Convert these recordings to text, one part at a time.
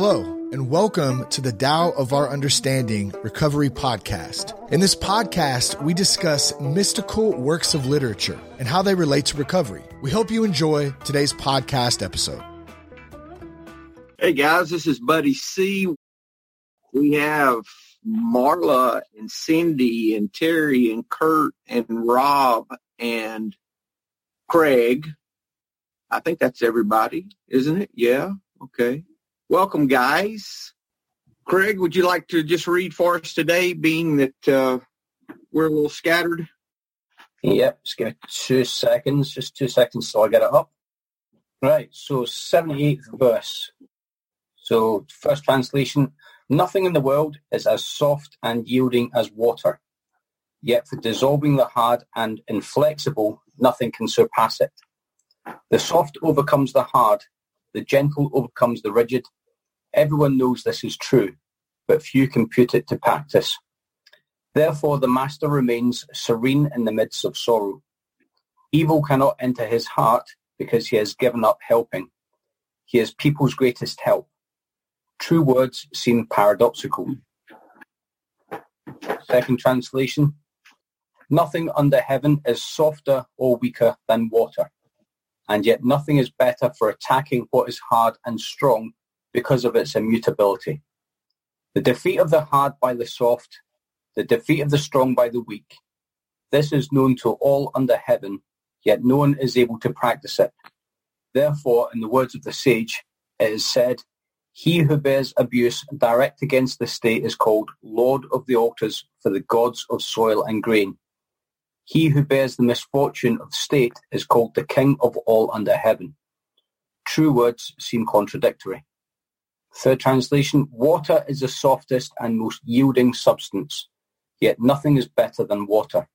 Hello, and welcome to the Tao of Our Understanding Recovery Podcast. In this podcast, we discuss mystical works of literature and how they relate to recovery. We hope you enjoy today's podcast episode. Hey guys, this is Buddy C. We have Marla and Cindy and Terry and Kurt and Rob and Craig. I think that's everybody, isn't it? Yeah. Okay. Welcome, guys. Craig, would you like to just read for us today, being that uh, we're a little scattered? Yep, just give it two seconds, just two seconds so I get it up. Right, so 78th verse. So first translation, nothing in the world is as soft and yielding as water. Yet for dissolving the hard and inflexible, nothing can surpass it. The soft overcomes the hard, the gentle overcomes the rigid. Everyone knows this is true, but few put it to practice. Therefore the master remains serene in the midst of sorrow. Evil cannot enter his heart because he has given up helping. He is people's greatest help. True words seem paradoxical. Second translation. Nothing under heaven is softer or weaker than water, and yet nothing is better for attacking what is hard and strong because of its immutability. The defeat of the hard by the soft, the defeat of the strong by the weak. This is known to all under heaven, yet no one is able to practice it. Therefore, in the words of the sage, it is said, he who bears abuse direct against the state is called Lord of the altars for the gods of soil and grain. He who bears the misfortune of state is called the King of all under heaven. True words seem contradictory. Third translation, water is the softest and most yielding substance, yet nothing is better than water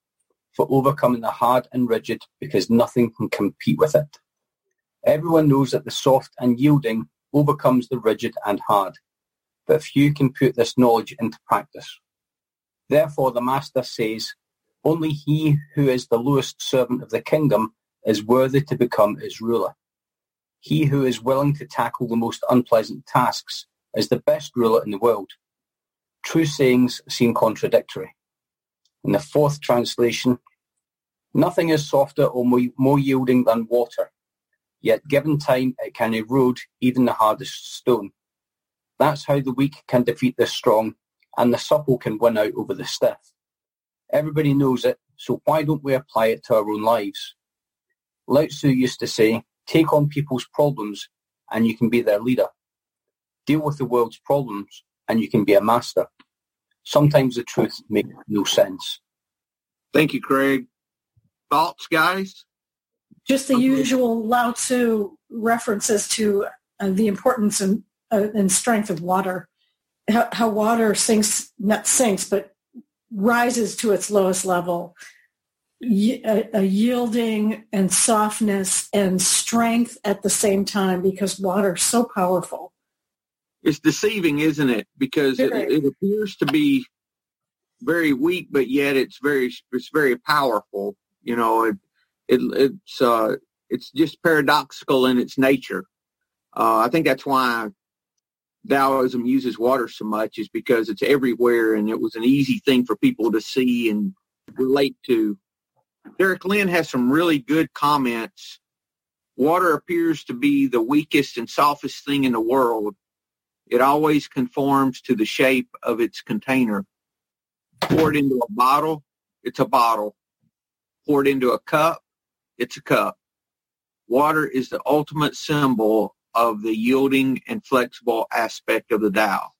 for overcoming the hard and rigid because nothing can compete with it. Everyone knows that the soft and yielding overcomes the rigid and hard, but few can put this knowledge into practice. Therefore the Master says, only he who is the lowest servant of the kingdom is worthy to become its ruler. He who is willing to tackle the most unpleasant tasks is the best ruler in the world. True sayings seem contradictory. In the fourth translation, nothing is softer or more yielding than water, Yet given time, it can erode even the hardest stone. That's how the weak can defeat the strong, and the supple can win out over the stiff. Everybody knows it, so why don't we apply it to our own lives? Lao Tzu used to say, take on people's problems and you can be their leader. Deal with the world's problems and you can be a master. Sometimes the truth makes no sense. Thank you, Craig. Thoughts, guys? just the usual Lao Tzu references to uh, the importance and, uh, and strength of water, how, how, water sinks, not sinks, but rises to its lowest level, a, a yielding and softness and strength at the same time because water is so powerful. It's deceiving, isn't it? Because it, it appears to be very weak, but yet it's very it's very powerful. You know, it, it, it's uh, it's just paradoxical in its nature. Uh, I think that's why Taoism uses water so much is because it's everywhere and it was an easy thing for people to see and relate to. Derek Lin has some really good comments. Water appears to be the weakest and softest thing in the world. It always conforms to the shape of its container. Pour it into a bottle, it's a bottle. Pour it into a cup, it's a cup. Water is the ultimate symbol of the yielding and flexible aspect of the Tao.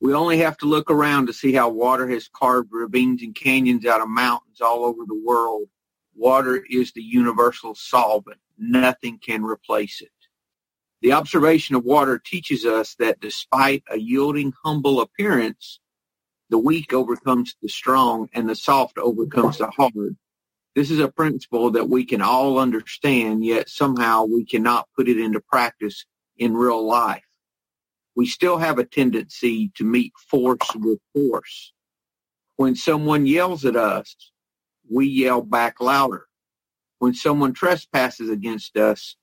We only have to look around to see how water has carved ravines and canyons out of mountains all over the world. Water is the universal solvent. Nothing can replace it. The observation of water teaches us that despite a yielding, humble appearance, the weak overcomes the strong and the soft overcomes the hard. This is a principle that we can all understand, yet somehow we cannot put it into practice in real life. We still have a tendency to meet force with force. When someone yells at us, we yell back louder. When someone trespasses against us,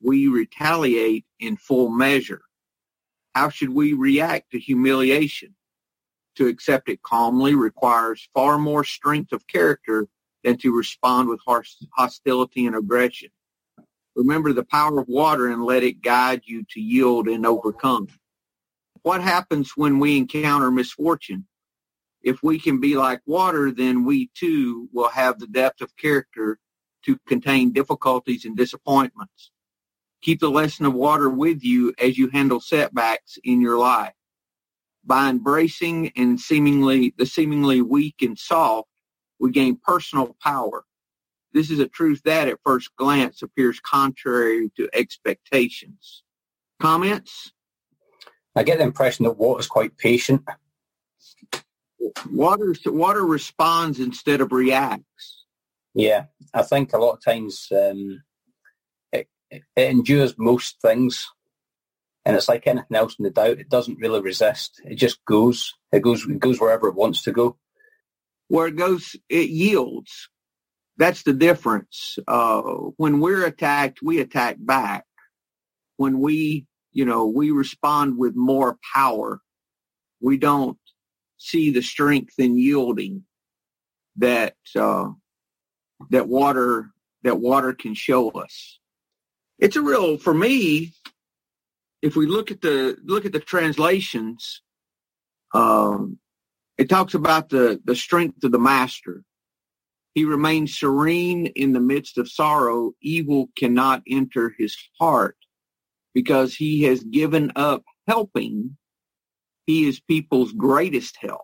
we retaliate in full measure. How should we react to humiliation? To accept it calmly requires far more strength of character than to respond with hostility and aggression. Remember the power of water and let it guide you to yield and overcome. What happens when we encounter misfortune? If we can be like water, then we too will have the depth of character to contain difficulties and disappointments. Keep the lesson of water with you as you handle setbacks in your life. By embracing and seemingly the seemingly weak and soft, we gain personal power. This is a truth that at first glance appears contrary to expectations. Comments? I get the impression that water is quite patient. Water, water responds instead of reacts. Yeah, I think a lot of times um, it, it endures most things, and it's like anything else in the Tao. It doesn't really resist. It just goes. It goes. It goes wherever it wants to go. Where it goes, it yields. That's the difference. Uh, when we're attacked, we attack back. When we you know, we respond with more power. We don't see the strength in yielding that uh, that water that water can show us. It's a real for me. If we look at the look at the translations, um, it talks about the the strength of the master. He remains serene in the midst of sorrow. Evil cannot enter his heart because he has given up helping. He is people's greatest help.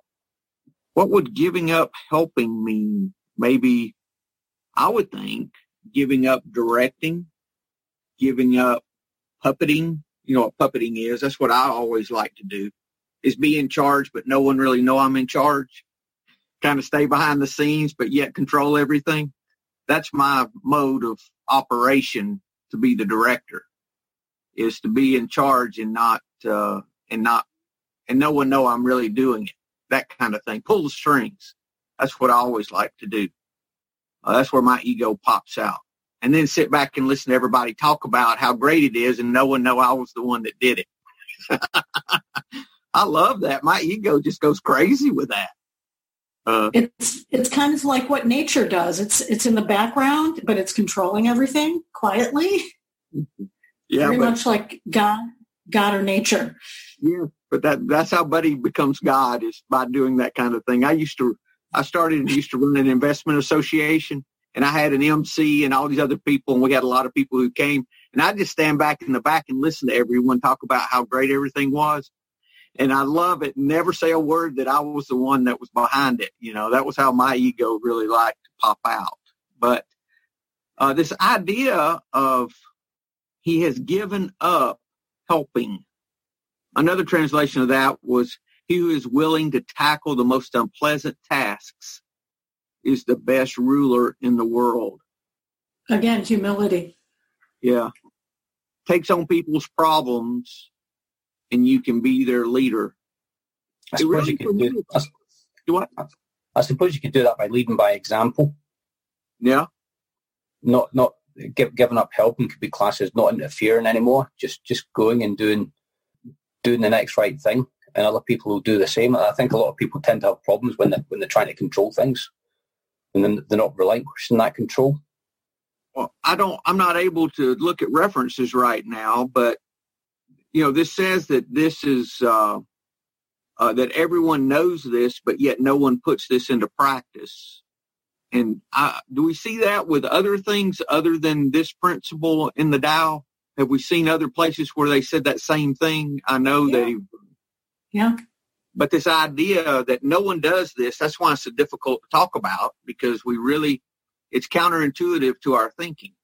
What would giving up helping mean? Maybe I would think giving up directing, giving up puppeting. You know what puppeting is. That's what I always like to do is be in charge, but no one really know I'm in charge. Kind of stay behind the scenes, but yet control everything. That's my mode of operation to be the director is to be in charge and not uh, and not and no one know I'm really doing it. That kind of thing. Pull the strings. That's what I always like to do. Uh, that's where my ego pops out. And then sit back and listen to everybody talk about how great it is, and no one know I was the one that did it. I love that. My ego just goes crazy with that. Uh, it's it's kind of like what nature does. It's it's in the background, but it's controlling everything quietly. Yeah, very but, much like God, God or nature. Yeah, but that that's how Buddy becomes God is by doing that kind of thing. I used to, I started and used to run an investment association, and I had an MC and all these other people, and we had a lot of people who came, and I just stand back in the back and listen to everyone talk about how great everything was. And I love it. Never say a word that I was the one that was behind it. You know, that was how my ego really liked to pop out. But uh, this idea of he has given up helping. Another translation of that was he who is willing to tackle the most unpleasant tasks is the best ruler in the world. Again, humility. Yeah. Takes on people's problems and you can be their leader. I suppose really you can do, I, do what? I suppose you could do that by leading by example. Yeah. Not not give, giving up helping could be classed as not interfering anymore. Just just going and doing doing the next right thing, and other people will do the same. I think a lot of people tend to have problems when they when they're trying to control things, and then they're not relinquishing that control. Well, I don't. I'm not able to look at references right now, but you know, this says that this is. Uh, uh, that everyone knows this, but yet no one puts this into practice. And I, do we see that with other things other than this principle in the Tao? Have we seen other places where they said that same thing? I know yeah. they. Yeah. But this idea that no one does this, that's why it's so difficult to talk about because we really, it's counterintuitive to our thinking.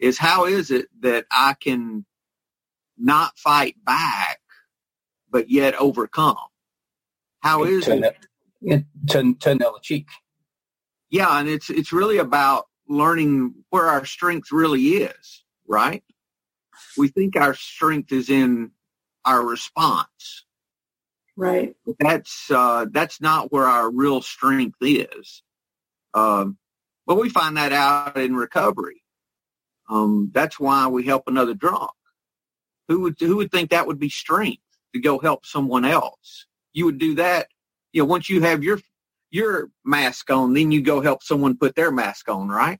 Is how is it that I can not fight back, but yet overcome? How is turn it? it turn, turn the other cheek yeah, and it's it's really about learning where our strength really is, right? We think our strength is in our response. Right. That's uh, that's not where our real strength is. Um, but we find that out in recovery. Um, that's why we help another drunk. Who would who would think that would be strength? to go help someone else. You would do that, you know, once you have your your mask on, then you go help someone put their mask on, right?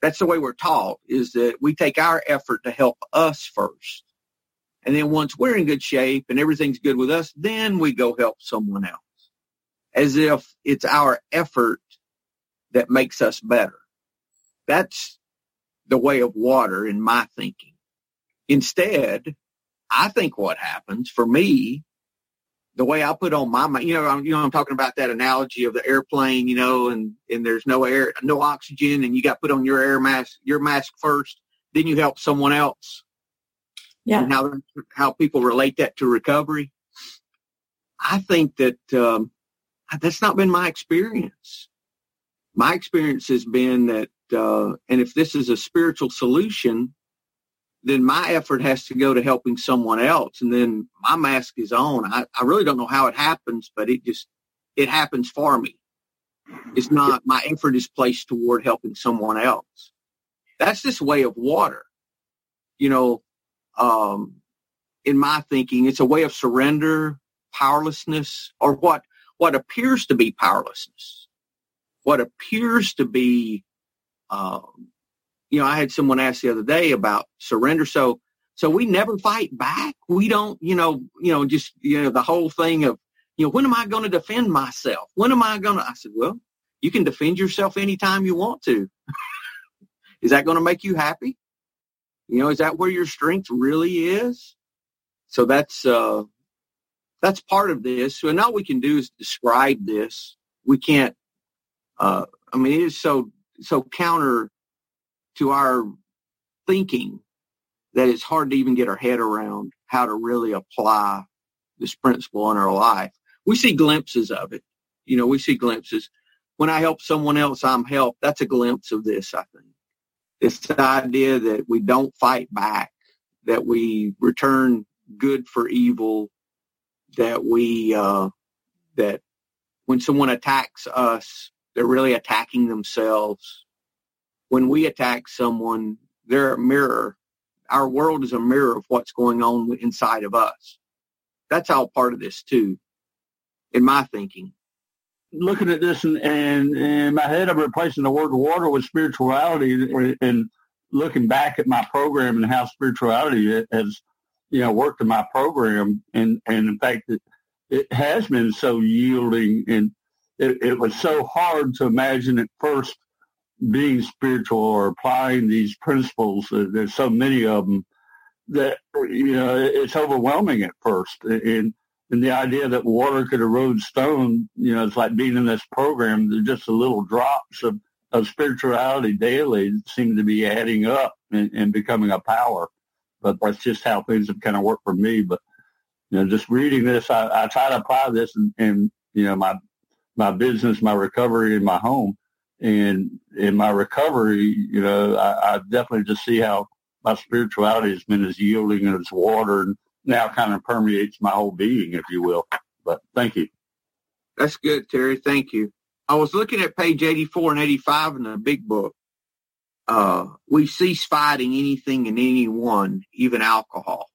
That's the way we're taught is that we take our effort to help us first. And then once we're in good shape and everything's good with us, then we go help someone else as if it's our effort that makes us better. That's the way of water in my thinking. Instead, I think what happens for me the way I put on my, you know, I'm, you know, I'm talking about that analogy of the airplane, you know, and, and there's no air, no oxygen and you got put on your air mask, your mask first, then you help someone else. Yeah. And how, how people relate that to recovery. I think that, um, that's not been my experience. My experience has been that, uh, and if this is a spiritual solution, then my effort has to go to helping someone else. And then my mask is on. I, I really don't know how it happens, but it just, it happens for me. It's not, my effort is placed toward helping someone else. That's this way of water. You know, um, in my thinking, it's a way of surrender, powerlessness, or what, what appears to be powerlessness, what appears to be, um, you know, I had someone ask the other day about surrender. So, so we never fight back. We don't, you know, you know, just, you know, the whole thing of, you know, when am I going to defend myself? When am I going to, I said, well, you can defend yourself anytime you want to. is that going to make you happy? You know, is that where your strength really is? So that's, uh, that's part of this. So now we can do is describe this. We can't, uh, I mean, it is so, so counter to our thinking that it's hard to even get our head around how to really apply this principle in our life. We see glimpses of it. You know, we see glimpses. When I help someone else, I'm helped. That's a glimpse of this, I think. This idea that we don't fight back, that we return good for evil, that we, uh, that when someone attacks us, they're really attacking themselves when we attack someone, they're a mirror. Our world is a mirror of what's going on inside of us. That's all part of this too, in my thinking. Looking at this and, in my head, I'm replacing the word water with spirituality and looking back at my program and how spirituality has, you know, worked in my program. And, and in fact, it, it has been so yielding and it, it was so hard to imagine at first being spiritual or applying these principles. Uh, there's so many of them that you know it's overwhelming at first, and and the idea that water could erode stone, you know, it's like being in this program. There's just a little drops of of spirituality daily seem to be adding up and, and becoming a power. But that's just how things have kind of worked for me. But you know, just reading this, I, I try to apply this in, in you know my my business, my recovery, in my home and in my recovery, you know, I, I definitely just see how my spirituality has been as yielding as water and now kind of permeates my whole being, if you will. But thank you. That's good, Terry. Thank you. I was looking at page 84 and 85 in the big book. Uh, we cease fighting anything and anyone, even alcohol.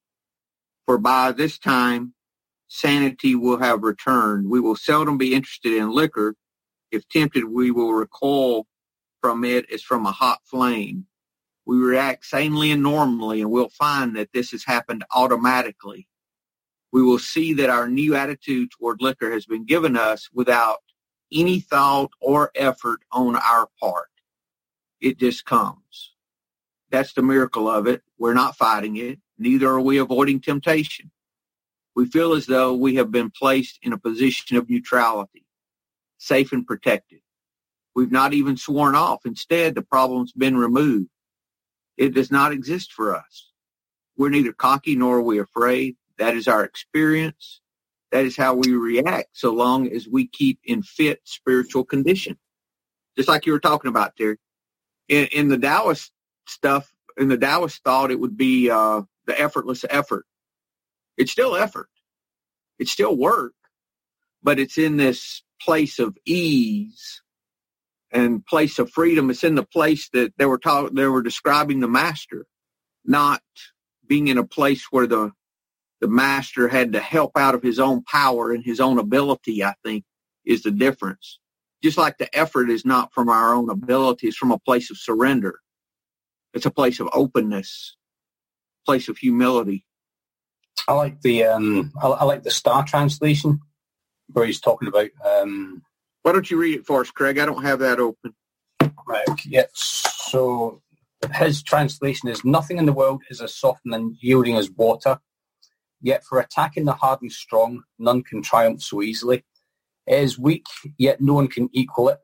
For by this time, sanity will have returned. We will seldom be interested in liquor, if tempted, we will recoil from it as from a hot flame. We react sanely and normally, and we'll find that this has happened automatically. We will see that our new attitude toward liquor has been given us without any thought or effort on our part. It just comes. That's the miracle of it. We're not fighting it. Neither are we avoiding temptation. We feel as though we have been placed in a position of neutrality safe and protected. We've not even sworn off. Instead, the problem's been removed. It does not exist for us. We're neither cocky nor are we afraid. That is our experience. That is how we react so long as we keep in fit spiritual condition. Just like you were talking about, Terry. In, in the Taoist stuff, in the Taoist thought, it would be uh, the effortless effort. It's still effort. It's still work, but it's in this place of ease and place of freedom. It's in the place that they were talking, they were describing the master, not being in a place where the, the master had to help out of his own power and his own ability, I think, is the difference. Just like the effort is not from our own ability, it's from a place of surrender. It's a place of openness, place of humility. I like the um, I, I like the Star translation where he's talking about. Um, Why don't you read it for us, Craig? I don't have that open. Right. Yeah. So his translation is nothing in the world is as soft and yielding as water. Yet for attacking the hard and strong, none can triumph so easily. It is weak, yet no one can equal it.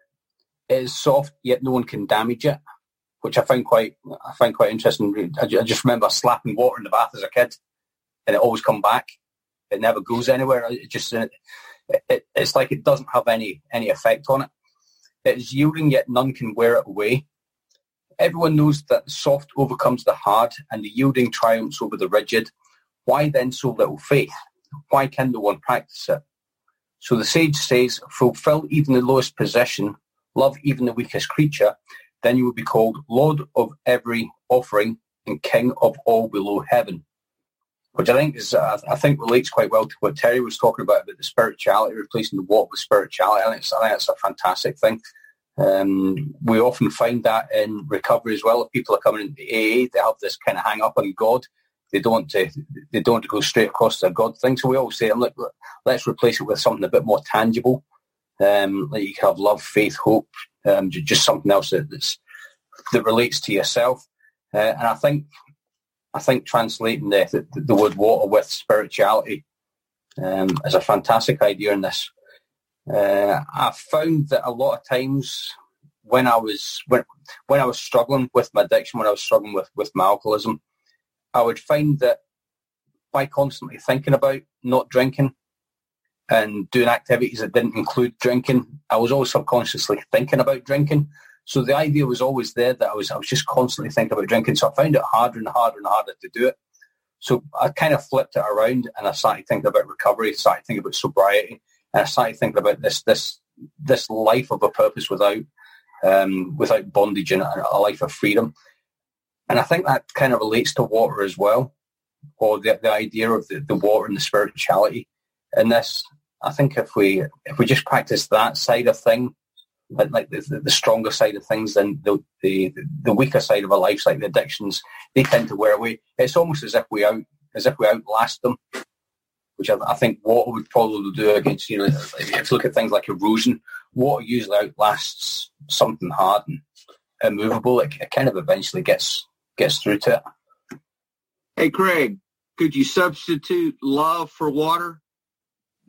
It is soft, yet no one can damage it, which I find quite I find quite interesting. I just remember slapping water in the bath as a kid, and it always come back. It never goes anywhere. It just it, it, it's like it doesn't have any any effect on it. It is yielding, yet none can wear it away. Everyone knows that the soft overcomes the hard, and the yielding triumphs over the rigid. Why then so little faith? Why can no one practice it? So the sage says, fulfill even the lowest position, love even the weakest creature, then you will be called Lord of every offering and King of all below heaven. Which I think is, uh, I think relates quite well to what Terry was talking about about the spirituality, replacing the walk with spirituality. I think, I think that's a fantastic thing. Um, we often find that in recovery as well. If people are coming into AA, they have this kind of hang up on God they don't uh, they don't go straight across to a God thing. So we always say, look, let's replace it with something a bit more tangible. Um, like you can have love, faith, hope, um, just something else that, that relates to yourself. Uh, and I think I think translating the, the, the word water with spirituality um, is a fantastic idea in this. Uh, I found that a lot of times when I was when when I was struggling with my addiction, when I was struggling with with my alcoholism, I would find that by constantly thinking about not drinking and doing activities that didn't include drinking, I was always subconsciously thinking about drinking. So the idea was always there that I was I was just constantly thinking about drinking. So I found it harder and harder and harder to do it. So I kind of flipped it around and I started thinking about recovery, started thinking about sobriety, and I started thinking about this this this life of a purpose without um, without bondage and a, life of freedom. And I think that kind of relates to water as well, or the, the idea of the, the water and the spirituality in this. I think if we if we just practice that side of thing, like, like the, the stronger side of things, then the, the the weaker side of our lives, like the addictions, they tend to wear away. It's almost as if we out as if we outlast them, which I, I think water would probably do against you know. If you look at things like erosion, water usually outlasts something hard and immovable. It, it kind of eventually gets gets through to it. Hey, Craig, could you substitute love for water?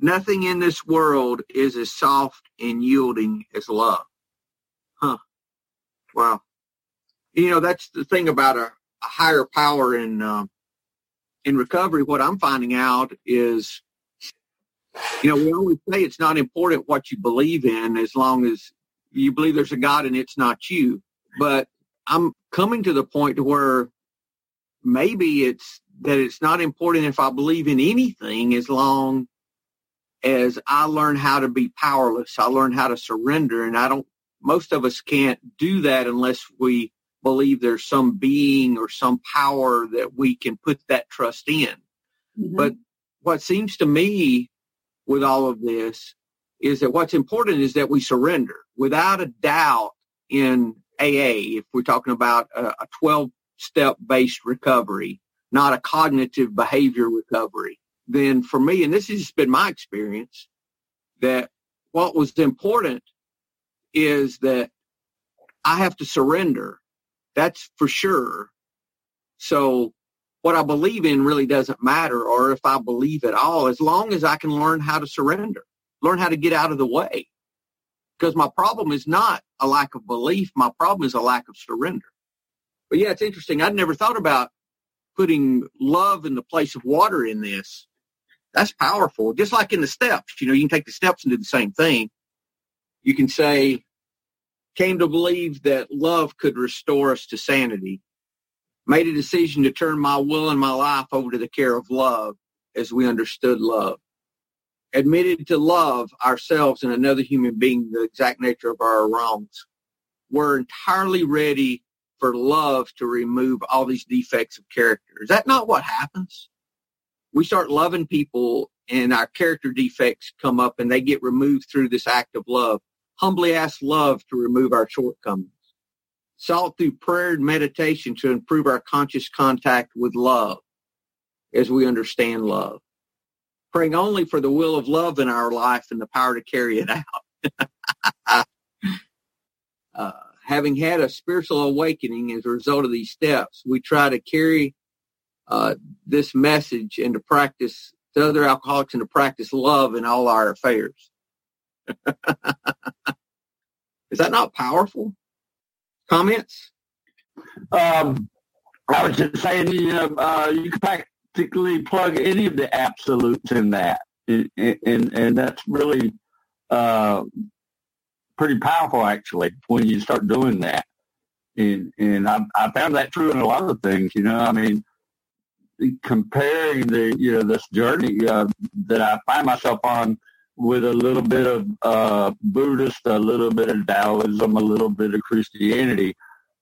Nothing in this world is as soft and yielding as love. Huh. Wow. You know, that's the thing about a, a higher power in, um, in recovery. What I'm finding out is, you know, we always say it's not important what you believe in as long as you believe there's a God and it's not you. But I'm coming to the point to where maybe it's that it's not important if I believe in anything as long as I learn how to be powerless. I learn how to surrender and I don't, most of us can't do that unless we believe there's some being or some power that we can put that trust in. Mm-hmm. But what seems to me with all of this is that what's important is that we surrender without a doubt in AA, if we're talking about a, 12 step based recovery, not a cognitive behavior recovery, then for me, and this has just been my experience, that what was important is that I have to surrender. That's for sure. So what I believe in really doesn't matter, or if I believe at all, as long as I can learn how to surrender, learn how to get out of the way because my problem is not a lack of belief. My problem is a lack of surrender. But yeah, it's interesting. I'd never thought about putting love in the place of water in this. That's powerful. Just like in the steps, you know, you can take the steps and do the same thing. You can say, came to believe that love could restore us to sanity, made a decision to turn my will and my life over to the care of love as we understood love admitted to love ourselves and another human being the exact nature of our wrongs. We're entirely ready for love to remove all these defects of character. Is that not what happens? We start loving people and our character defects come up and they get removed through this act of love. Humbly ask love to remove our shortcomings. Sought through prayer and meditation to improve our conscious contact with love as we understand love. Praying only for the will of love in our life and the power to carry it out. uh, having had a spiritual awakening as a result of these steps, we try to carry uh, this message and to practice to other alcoholics and to practice love in all our affairs. Is that not powerful? Comments? Um, I was just saying, you know, uh, you can practically plug any of the absolutes in that, and and, and that's really uh, pretty powerful, actually, when you start doing that. And and I, I found that true in a lot of things. You know, I mean, comparing the you know this journey uh, that I find myself on with a little bit of uh, Buddhist, a little bit of Taoism, a little bit of Christianity.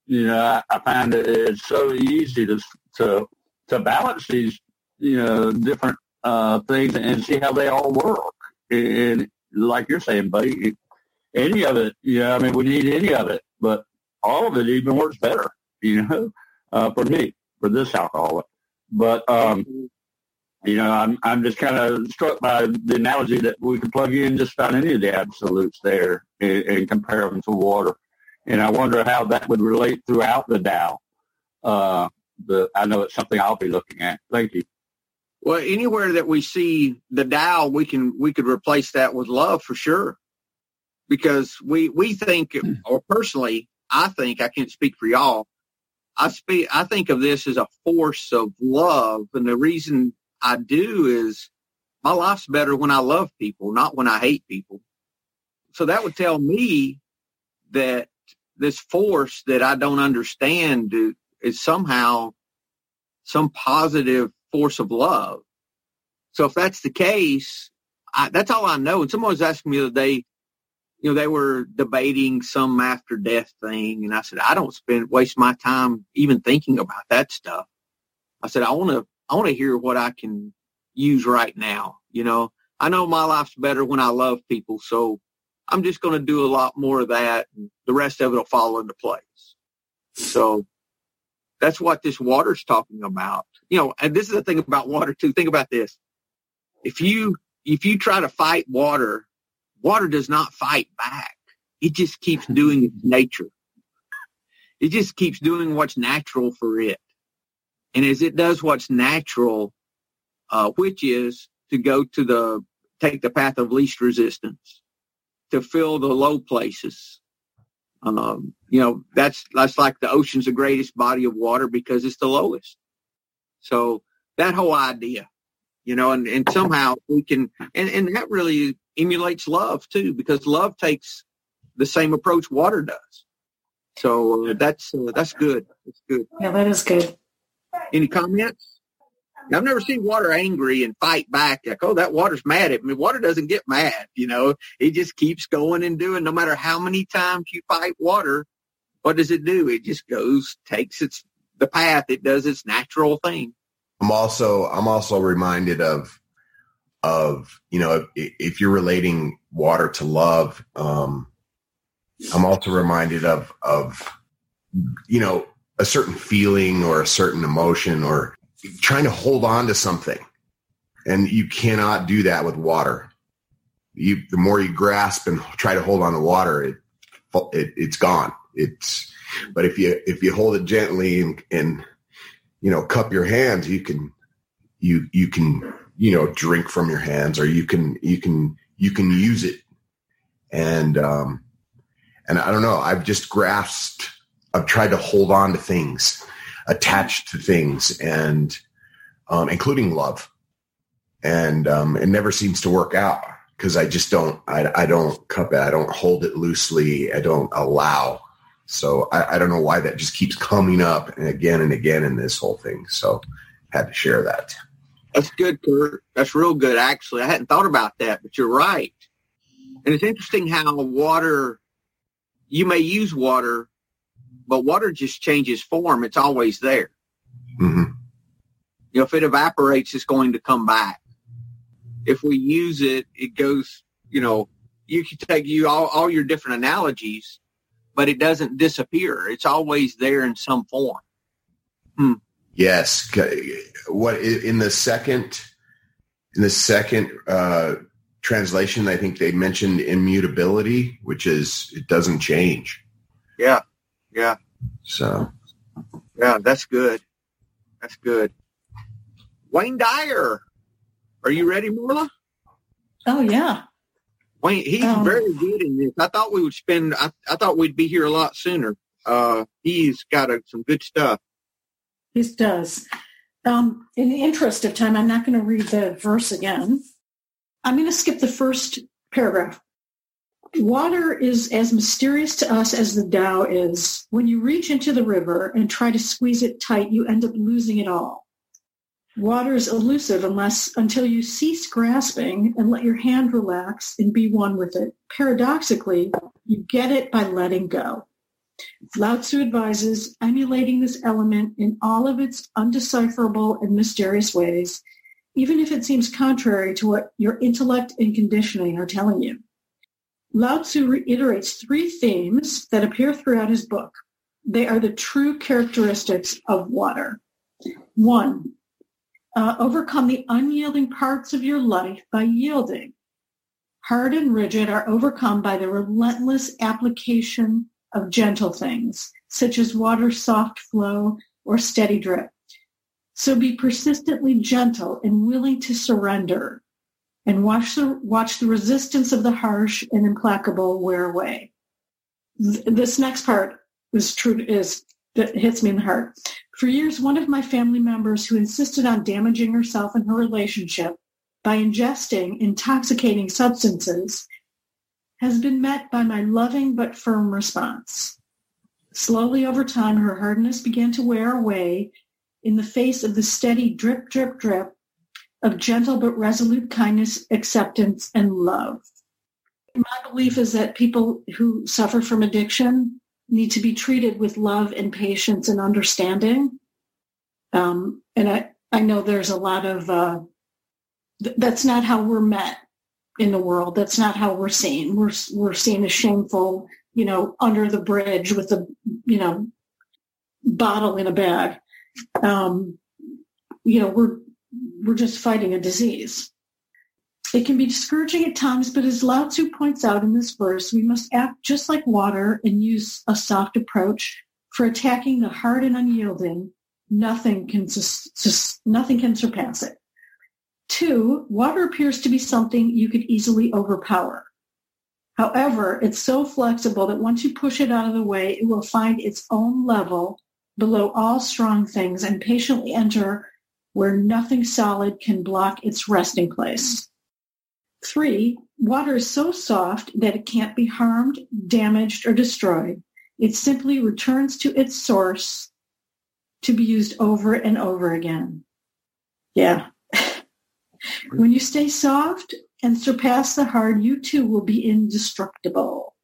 You know, I, I find it it's so easy to to to balance these you know different uh, things and see how they all work. And like you're saying, buddy, any of it, yeah, I mean, we need any of it, but all of it even works better. You know, uh, for me, for this alcoholic. But um, you know, I'm I'm just kind of struck by the analogy that we can plug in just about any of the absolutes there and, and, compare them to water. And I wonder how that would relate throughout the Tao. Uh, the, I know it's something I'll be looking at. Thank you. Well, anywhere that we see the Tao, we can we could replace that with love for sure, because we we think, or personally, I think I can't speak for y'all. I speak, I think of this as a force of love. And the reason I do is my life's better when I love people, not when I hate people. So that would tell me that this force that I don't understand is somehow some positive force of love. So if that's the case, I, that's all I know. And someone was asking me the other day, you know, they were debating some after death thing. And I said, I don't spend, waste my time even thinking about that stuff. I said, I want to, I want to hear what I can use right now. You know, I know my life's better when I love people. So I'm just going to do a lot more of that. And the rest of it will fall into place. So that's what this water's talking about. You know, and this is the thing about water too. Think about this. If you, if you try to fight water Water does not fight back. It just keeps doing its nature. It just keeps doing what's natural for it. And as it does what's natural, uh, which is to go to the, take the path of least resistance, to fill the low places. Um, you know, that's, that's like the ocean's the greatest body of water because it's the lowest. So that whole idea, you know, and, and somehow we can, and, and that really emulates love too, because love takes the same approach water does. So uh, that's uh, that's good. That's good. Yeah, that is good. Any comments? I've never seen water angry and fight back. Like, oh, that water's mad at me. Water doesn't get mad. You know, it just keeps going and doing. No matter how many times you fight water, what does it do? It just goes, takes its the path. It does its natural thing. I'm also I'm also reminded of of you know if, if you're relating water to love um i'm also reminded of of you know a certain feeling or a certain emotion or trying to hold on to something. And you cannot do that with water. You the more you grasp and try to hold on to water it, it it's gone. It's but if you if you hold it gently and, and you know cup your hands you can you you can you know drink from your hands or you can you can you can use it. And um and i don't know i've just grasped i've tried to hold on to things attached to things and um including love. And um it never seems to work out because i just don't i, I don't cup it i don't hold it loosely i don't allow. So I, I don't know why that just keeps coming up and again and again in this whole thing so had to share that that's good, Kurt. That's real good, actually. I hadn't thought about that, but you're right. And it's interesting how water, you may use water, but water just changes form. It's always there. Mm-hmm. You know, if it evaporates, it's going to come back. If we use it, it goes, you know, you can take you all, all your different analogies, but it doesn't disappear. It's always there in some form. Hmm. Yes. What in the second, in the second, uh, translation, I think they mentioned immutability, which is it doesn't change. Yeah. Yeah. So. Yeah, that's good. That's good. Wayne Dyer. Are you ready, Marla? Oh yeah. Wayne, he's um, very good in this. I thought we would spend. I, I thought we'd be here a lot sooner. Uh, he's got a, some good stuff. He does. Um, in the interest of time, I'm not going to read the verse again. I'm going to skip the first paragraph. Water is as mysterious to us as the Tao is. When you reach into the river and try to squeeze it tight, you end up losing it all. Water is elusive unless until you cease grasping and let your hand relax and be one with it. Paradoxically, you get it by letting go. Lao Tzu advises emulating this element in all of its undecipherable and mysterious ways, even if it seems contrary to what your intellect and conditioning are telling you. Lao Tzu reiterates three themes that appear throughout his book. They are the true characteristics of water. One, uh, overcome the unyielding parts of your life by yielding. Hard and rigid are overcome by the relentless application of gentle things, such as water's soft flow or steady drip. So be persistently gentle and willing to surrender and watch the, watch the resistance of the harsh and implacable wear away. This next part is true, is, that hits me in the heart. For years, one of my family members who insisted on damaging herself and her relationship by ingesting intoxicating substances has been met by my loving but firm response. Slowly over time, her hardness began to wear away in the face of the steady drip, drip, drip of gentle but resolute kindness, acceptance, and love. My belief is that people who suffer from addiction need to be treated with love and patience and understanding. Um, and I, I know there's a lot of, uh, th- that's not how we're met in the world. That's not how we're seen. We're, we're seen as shameful, you know, under the bridge with a, you know, bottle in a bag. Um, you know, we're, we're just fighting a disease. It can be discouraging at times, but as Lao Tzu points out in this verse, we must act just like water and use a soft approach for attacking the hard and unyielding. Nothing can, sus- nothing can surpass it. Two, water appears to be something you could easily overpower. However, it's so flexible that once you push it out of the way, it will find its own level below all strong things and patiently enter where nothing solid can block its resting place. Three, water is so soft that it can't be harmed, damaged, or destroyed. It simply returns to its source to be used over and over again. Yeah. When you stay soft and surpass the hard, you too will be indestructible.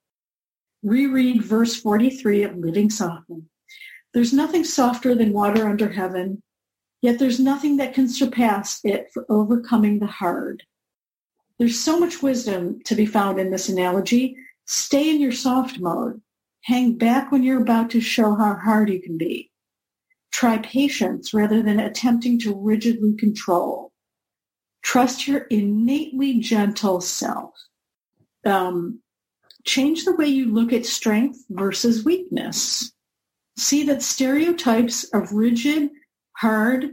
Reread verse 43 of Living Softly. There's nothing softer than water under heaven, yet there's nothing that can surpass it for overcoming the hard. There's so much wisdom to be found in this analogy. Stay in your soft mode. Hang back when you're about to show how hard you can be. Try patience rather than attempting to rigidly control. Trust your innately gentle self. Um, change the way you look at strength versus weakness. See that stereotypes of rigid, hard,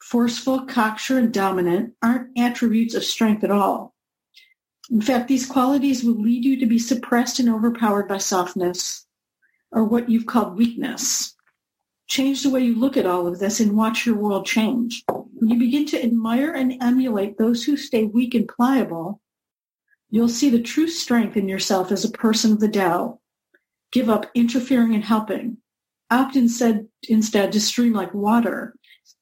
forceful, cocksure, and dominant aren't attributes of strength at all. In fact, these qualities will lead you to be suppressed and overpowered by softness or what you've called weakness. Change the way you look at all of this and watch your world change. When you begin to admire and emulate those who stay weak and pliable, you'll see the true strength in yourself as a person of the Tao. Give up interfering and helping. Opt instead, instead to stream like water,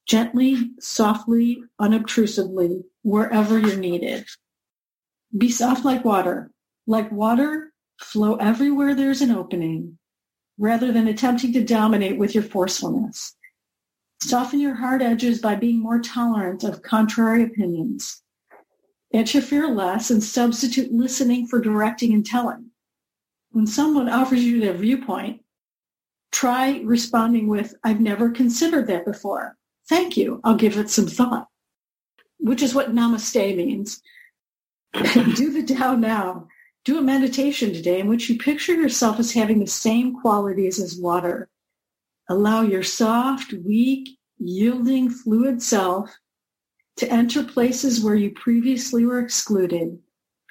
gently, softly, unobtrusively, wherever you're needed. Be soft like water. Like water, flow everywhere there's an opening, rather than attempting to dominate with your forcefulness. Soften your hard edges by being more tolerant of contrary opinions. Interfere less and substitute listening for directing and telling. When someone offers you their viewpoint, try responding with, I've never considered that before. Thank you. I'll give it some thought, which is what namaste means. Do the Tao now. Do a meditation today in which you picture yourself as having the same qualities as water. Allow your soft, weak, yielding, fluid self to enter places where you previously were excluded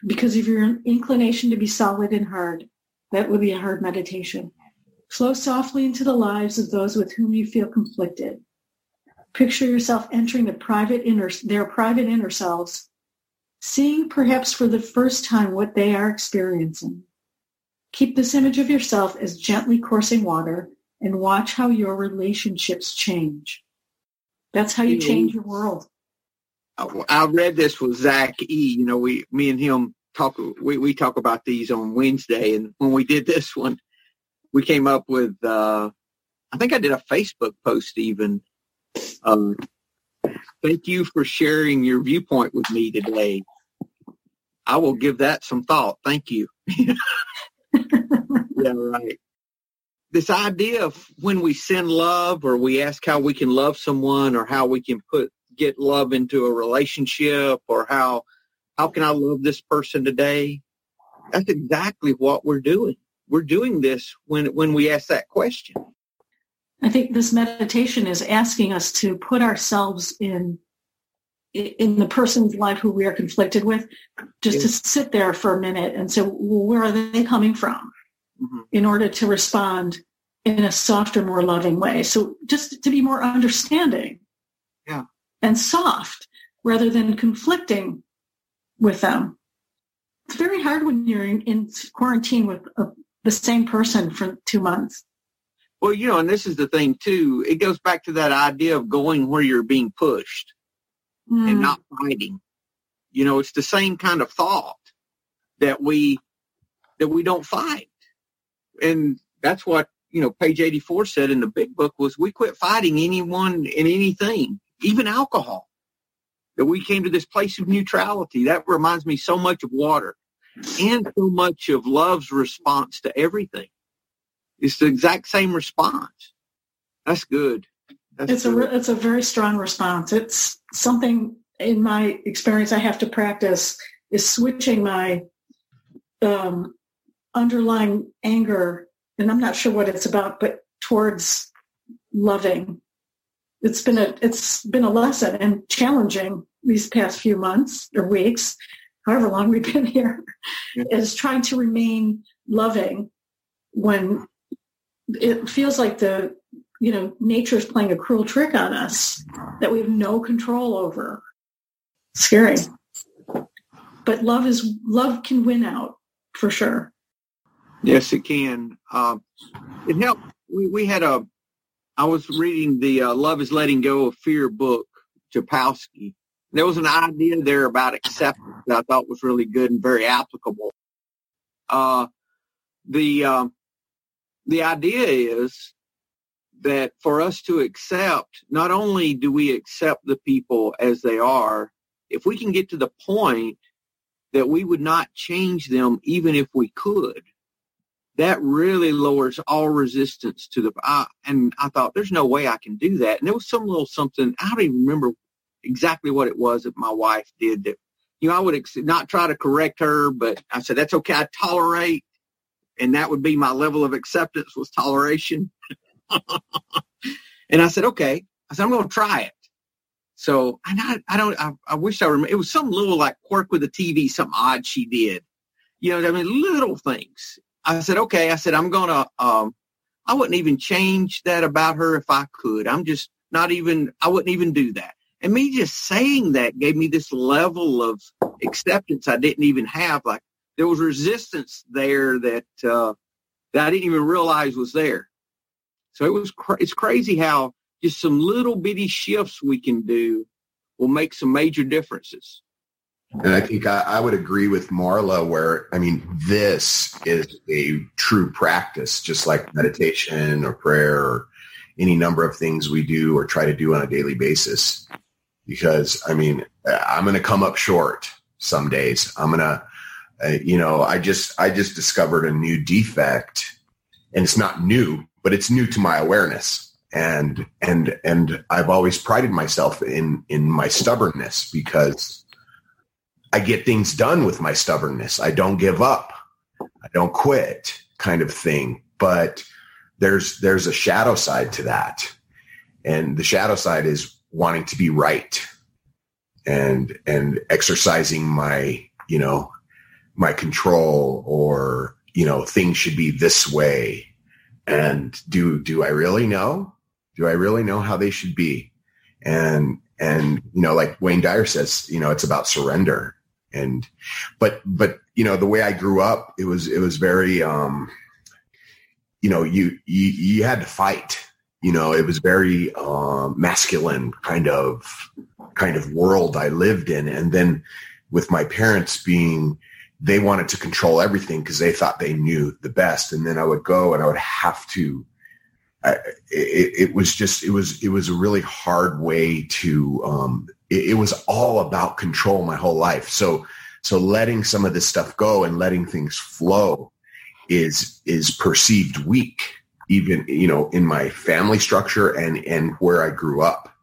because of your inclination to be solid and hard. That would be a hard meditation. Flow softly into the lives of those with whom you feel conflicted. Picture yourself entering the private inner, their private inner selves, seeing perhaps for the first time what they are experiencing. Keep this image of yourself as gently coursing water and watch how your relationships change. That's how you change your world. I read this with Zach E. You know, we, me and him talk, we, we talk about these on Wednesday. And when we did this one, we came up with, uh, I think I did a Facebook post even. Um, thank you for sharing your viewpoint with me today. I will give that some thought. Thank you. yeah, right this idea of when we send love or we ask how we can love someone or how we can put get love into a relationship or how how can I love this person today? That's exactly what we're doing. We're doing this when when we ask that question. I think this meditation is asking us to put ourselves in in the person's life who we are conflicted with, just to sit there for a minute and say, well, where are they coming from? mm-hmm. in order to respond in a softer, more loving way. So just to be more understanding yeah. and soft rather than conflicting with them. It's very hard when you're in, in quarantine with a, the same person for two months. Well, you know, and this is the thing too. It goes back to that idea of going where you're being pushed mm. and not fighting. You know, it's the same kind of thought that we that we don't fight and that's what you know page 84 said in the big book was we quit fighting anyone and anything even alcohol that we came to this place of neutrality that reminds me so much of water and so much of love's response to everything it's the exact same response that's good that's it's good. a it's a very strong response it's something in my experience i have to practice is switching my um, underlying anger, and I'm not sure what it's about, but towards loving. It's been a it's been a lesson and challenging these past few months or weeks, however long we've been here, yeah. is trying to remain loving when it feels like the you know nature is playing a cruel trick on us that we have no control over. Scary. But love is love can win out for sure. Yes, it can. Uh, it helped. We, we had a, I was reading the uh, Love is Letting Go of Fear book, Jampolsky. There was an idea there about acceptance that I thought was really good and very applicable. Uh, the, uh, the idea is that for us to accept, not only do we accept the people as they are, if we can get to the point that we would not change them even if we could, that really lowers all resistance to the I, and I thought there's no way I can do that. And there was some little something I don't even remember exactly what it was that my wife did that you know I would ex- not try to correct her, but I said that's okay. I tolerate, and that would be my level of acceptance was toleration. and I said okay. I said I'm going to try it. So I, I don't I, I wish I remember it was some little like quirk with the TV, something odd she did. You know, I mean, little things. I said, okay. I said, I'm going to, um, I wouldn't even change that about her if I could. I'm just not even, I wouldn't even do that. And me just saying that gave me this level of acceptance I didn't even have. Like there was resistance there that, uh, that I didn't even realize was there. So it was, cra- it's crazy how just some little bitty shifts we can do will make some major differences. And I think I, I, would agree with Marla where, I mean, this is a true practice, just like meditation or prayer or any number of things we do or try to do on a daily basis. Because I mean, I'm going to come up short some days. I'm going to, uh, you know, I just, I just discovered a new defect and it's not new, but it's new to my awareness. And, and, and I've always prided myself in, in my stubbornness because I get things done with my stubbornness. I don't give up. I don't quit kind of thing. But there's there's a shadow side to that. And the shadow side is wanting to be right and and exercising my, you know, my control or, you know, things should be this way. And do do I really know? Do I really know how they should be? And and you know, like Wayne Dyer says, you know, it's about surrender and but but you know the way i grew up it was it was very um you know you you, you had to fight you know it was very um masculine kind of kind of world i lived in and then with my parents being they wanted to control everything because they thought they knew the best. And then i would go and i would have to I, it, it, was just it was it was a really hard way to um, it, it, was all about control my whole life. So so letting some of this stuff go and letting things flow is is perceived weak even you know in my family structure and and where i grew up.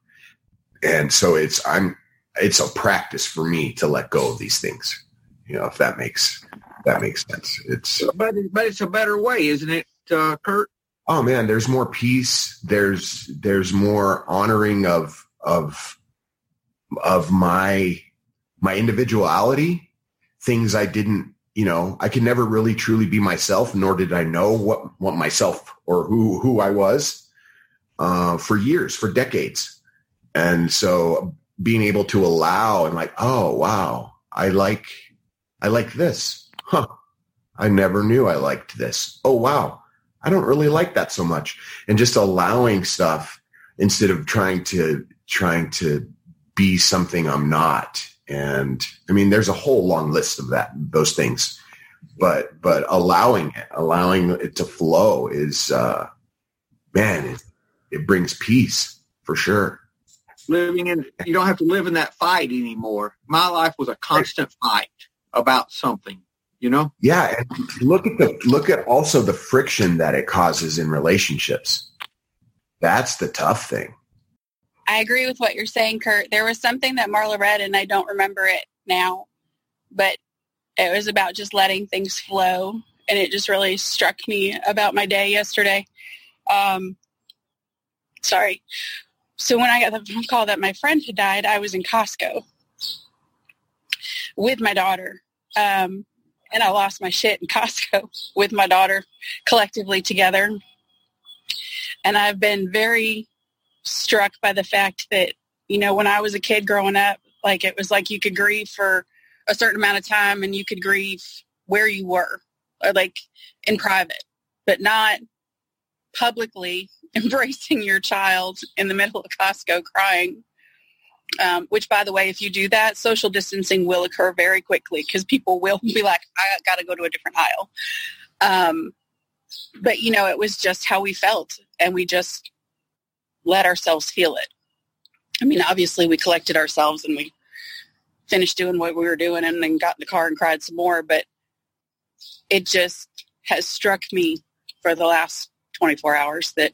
And so it's i'm it's a practice for me to let go of these things you know if that makes that makes sense it's but but it's a better way isn't it uh, kurt oh man, there's more peace. There's there's more honoring of of of my my individuality, things I didn't, you know, I could never really truly be myself, nor did I know what what myself or who who I was uh, for years, for decades. And so being able to allow and like, oh wow, I like I like this. Huh. I never knew I liked this. Oh wow. I don't really like that so much. And just allowing stuff instead of trying to trying to be something I'm not. And I mean, there's a whole long list of that, those things, but, but allowing it, allowing it to flow is, uh, man, it, it brings peace for sure. Living in, you don't have to live in that fight anymore. My life was a constant fight about something you know? Yeah and look at the look at also the friction that it causes in relationships. That's the tough thing. I agree with what you're saying kurt. There was something that marla read and i don't remember it now but it was about just letting things flow and it just really struck me about my day yesterday. Um, sorry. So when i got the phone call that my friend had died i was in costco with my daughter um, and I lost my shit in Costco with my daughter collectively together. And I've been very struck by the fact that, you know, when I was a kid growing up, like it was like you could grieve for a certain amount of time and you could grieve where you were, or like in private, but not publicly embracing your child in the middle of Costco crying um, which, by the way, if you do that, social distancing will occur very quickly because people will be like, I got to go to a different aisle. Um, but, you know, it was just how we felt and we just let ourselves feel it. I mean, obviously we collected ourselves and we finished doing what we were doing and then got in the car and cried some more. But it just has struck me for the last 24 hours that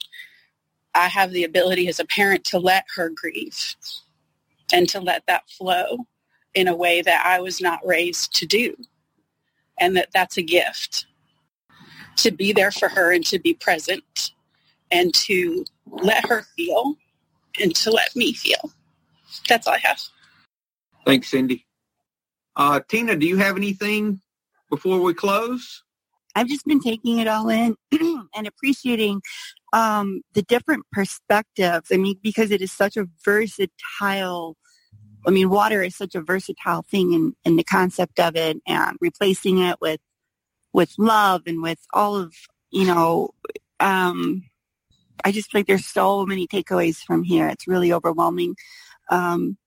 I have the ability as a parent to let her grieve and to let that flow in a way that I was not raised to do. And that that's a gift to be there for her and to be present and to let her feel and to let me feel. That's all I have. Thanks, Cindy. Uh, Tina, do you have anything before we close? I've just been taking it all in and appreciating um, the different perspectives. I mean, because it is such a versatile I mean, water is such a versatile thing in, in the concept of it and replacing it with, with love and with all of, you know, um, I just feel like there's so many takeaways from here. It's really overwhelming. Um,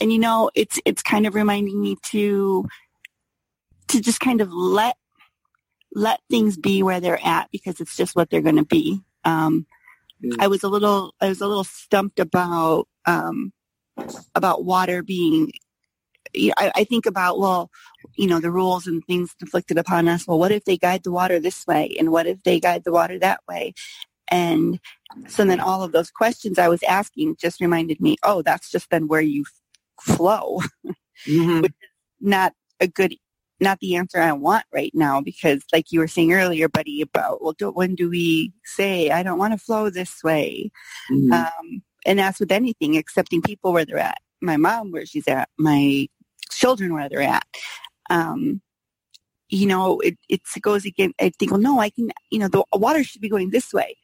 and you know, it's, it's kind of reminding me to, to just kind of let, let things be where they're at because it's just what they're going to be. Um, yeah. I was a little I was a little stumped about um, about water being. I, I think about well, you know, the rules and things inflicted upon us. Well, what if they guide the water this way, and what if they guide the water that way? And so then all of those questions I was asking just reminded me, oh, that's just then where you flow, mm-hmm. which is not a good not the answer I want right now because like you were saying earlier, buddy, about, well, do, when do we say, I don't want to flow this way? Mm-hmm. Um, and that's with anything, accepting people where they're at. My mom, where she's at, my children, where they're at. Um, you know, it, it goes again. I think, well, no, I can, you know, the water should be going this way,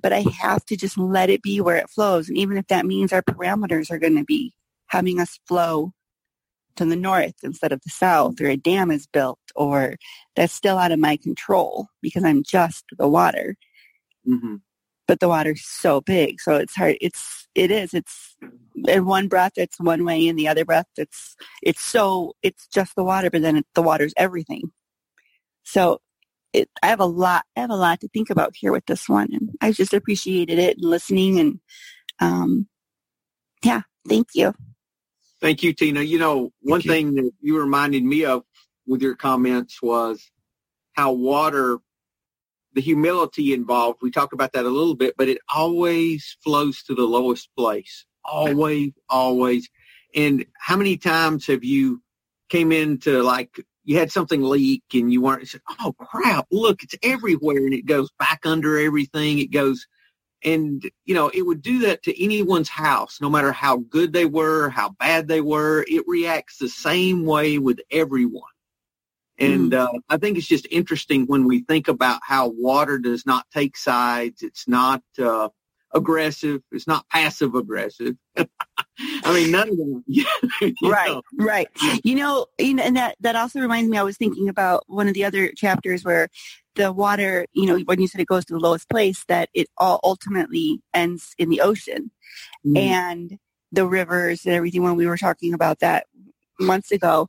but I have to just let it be where it flows. And even if that means our parameters are going to be having us flow to the north instead of the south or a dam is built or that's still out of my control because I'm just the water. Mm-hmm. But the water's so big. So it's hard. It's, it is. It's in one breath, it's one way. In the other breath, it's, it's so, it's just the water, but then it, the water's everything. So it, I have a lot, I have a lot to think about here with this one. And I just appreciated it and listening and, um, yeah, thank you. Thank you, Tina. You know, one you. thing that you reminded me of with your comments was how water, the humility involved. We talked about that a little bit, but it always flows to the lowest place. Always, always. And how many times have you came into like you had something leak and you weren't said, oh crap, look, it's everywhere and it goes back under everything. It goes and, you know, it would do that to anyone's house, no matter how good they were, how bad they were. It reacts the same way with everyone. And mm. uh, I think it's just interesting when we think about how water does not take sides. It's not uh, aggressive. It's not passive aggressive. I mean, none of them. right, know. right. You know, you know, and that that also reminds me. I was thinking about one of the other chapters where the water, you know, when you said it goes to the lowest place, that it all ultimately ends in the ocean. Mm. And the rivers and everything when we were talking about that months ago.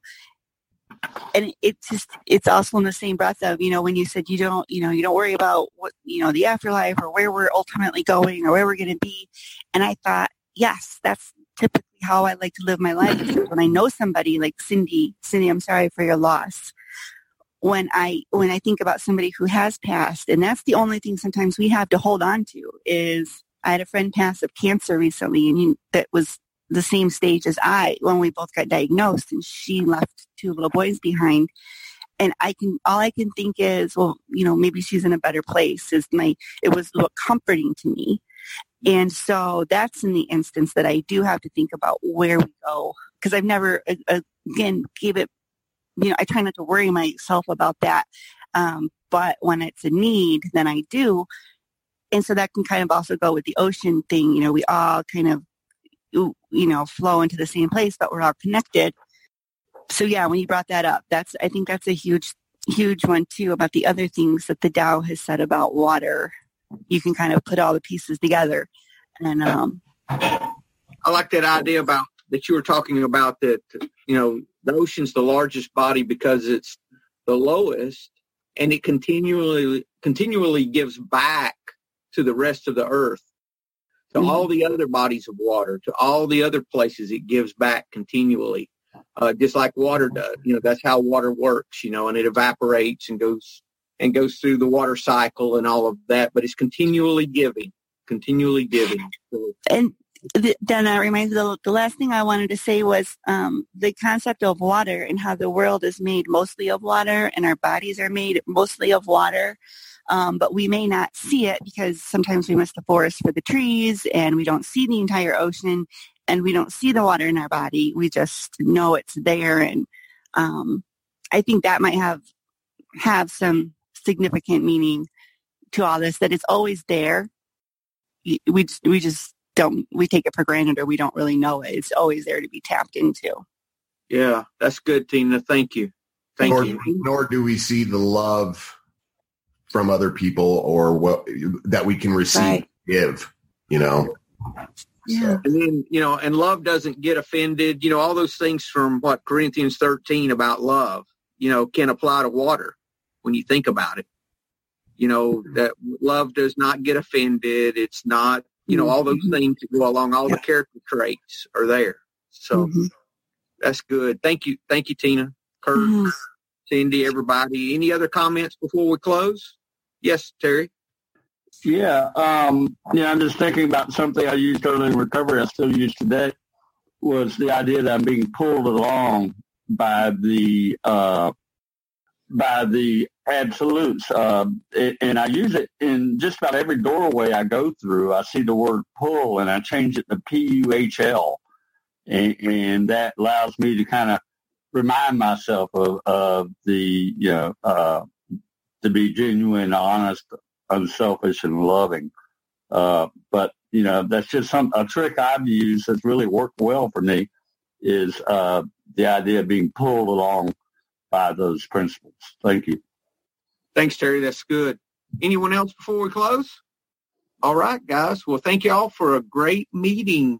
And it's just, it's also in the same breath of, you know, when you said you don't, you know, you don't worry about what, you know, the afterlife or where we're ultimately going or where we're going to be. And I thought, yes, that's typically how I like to live my life. when I know somebody like Cindy, Cindy, I'm sorry for your loss when I when I think about somebody who has passed, and that's the only thing sometimes we have to hold on to is I had a friend pass of cancer recently, and he, that was the same stage as I when we both got diagnosed, and she left two little boys behind. And I can all I can think is, well, you know, maybe she's in a better place. Is my it was little comforting to me. And so that's in the instance that I do have to think about where we go because I've never, again, gave it you know, I try not to worry myself about that. Um, but when it's a need, then I do. And so that can kind of also go with the ocean thing. You know, we all kind of, you know, flow into the same place, but we're all connected. So yeah, when you brought that up, that's, I think that's a huge, huge one too about the other things that the Tao has said about water. You can kind of put all the pieces together. And, um, I like that idea about that you were talking about that, you know, the ocean's the largest body because it's the lowest and it continually continually gives back to the rest of the earth to mm-hmm. all the other bodies of water to all the other places it gives back continually uh, just like water does you know that's how water works you know and it evaporates and goes and goes through the water cycle and all of that but it's continually giving continually giving and then that reminds me, the, the last thing I wanted to say was um, the concept of water and how the world is made mostly of water and our bodies are made mostly of water. Um, but we may not see it because sometimes we miss the forest for the trees and we don't see the entire ocean and we don't see the water in our body. We just know it's there. And um, I think that might have have some significant meaning to all this, that it's always there. We, we just don't we take it for granted or we don't really know it. It's always there to be tapped into. Yeah, that's good, Tina. Thank you. Thank nor, you. Nor do we see the love from other people or what that we can receive, right. give. You know. Yeah. And then, you know, and love doesn't get offended. You know, all those things from what Corinthians 13 about love, you know, can apply to water when you think about it. You know, that love does not get offended. It's not, you know, all those mm-hmm. things that go along, all yeah. the character traits are there. So mm-hmm. that's good. Thank you. Thank you, Tina, Kurt, mm-hmm. Cindy, everybody. Any other comments before we close? Yes, Terry. Yeah, um, yeah. I'm just thinking about something I used early in recovery. I still use today. Was the idea that I'm being pulled along by the uh, by the absolutes, uh, and I use it in just about every doorway I go through. I see the word pull, and I change it to P U H L, and, and that allows me to kind of remind myself of, of the you know uh, to be genuine, honest, unselfish, and loving. Uh, but you know that's just some a trick I've used that's really worked well for me is uh, the idea of being pulled along by those principles. Thank you. Thanks, Terry. That's good. Anyone else before we close? All right, guys. Well, thank you all for a great meeting.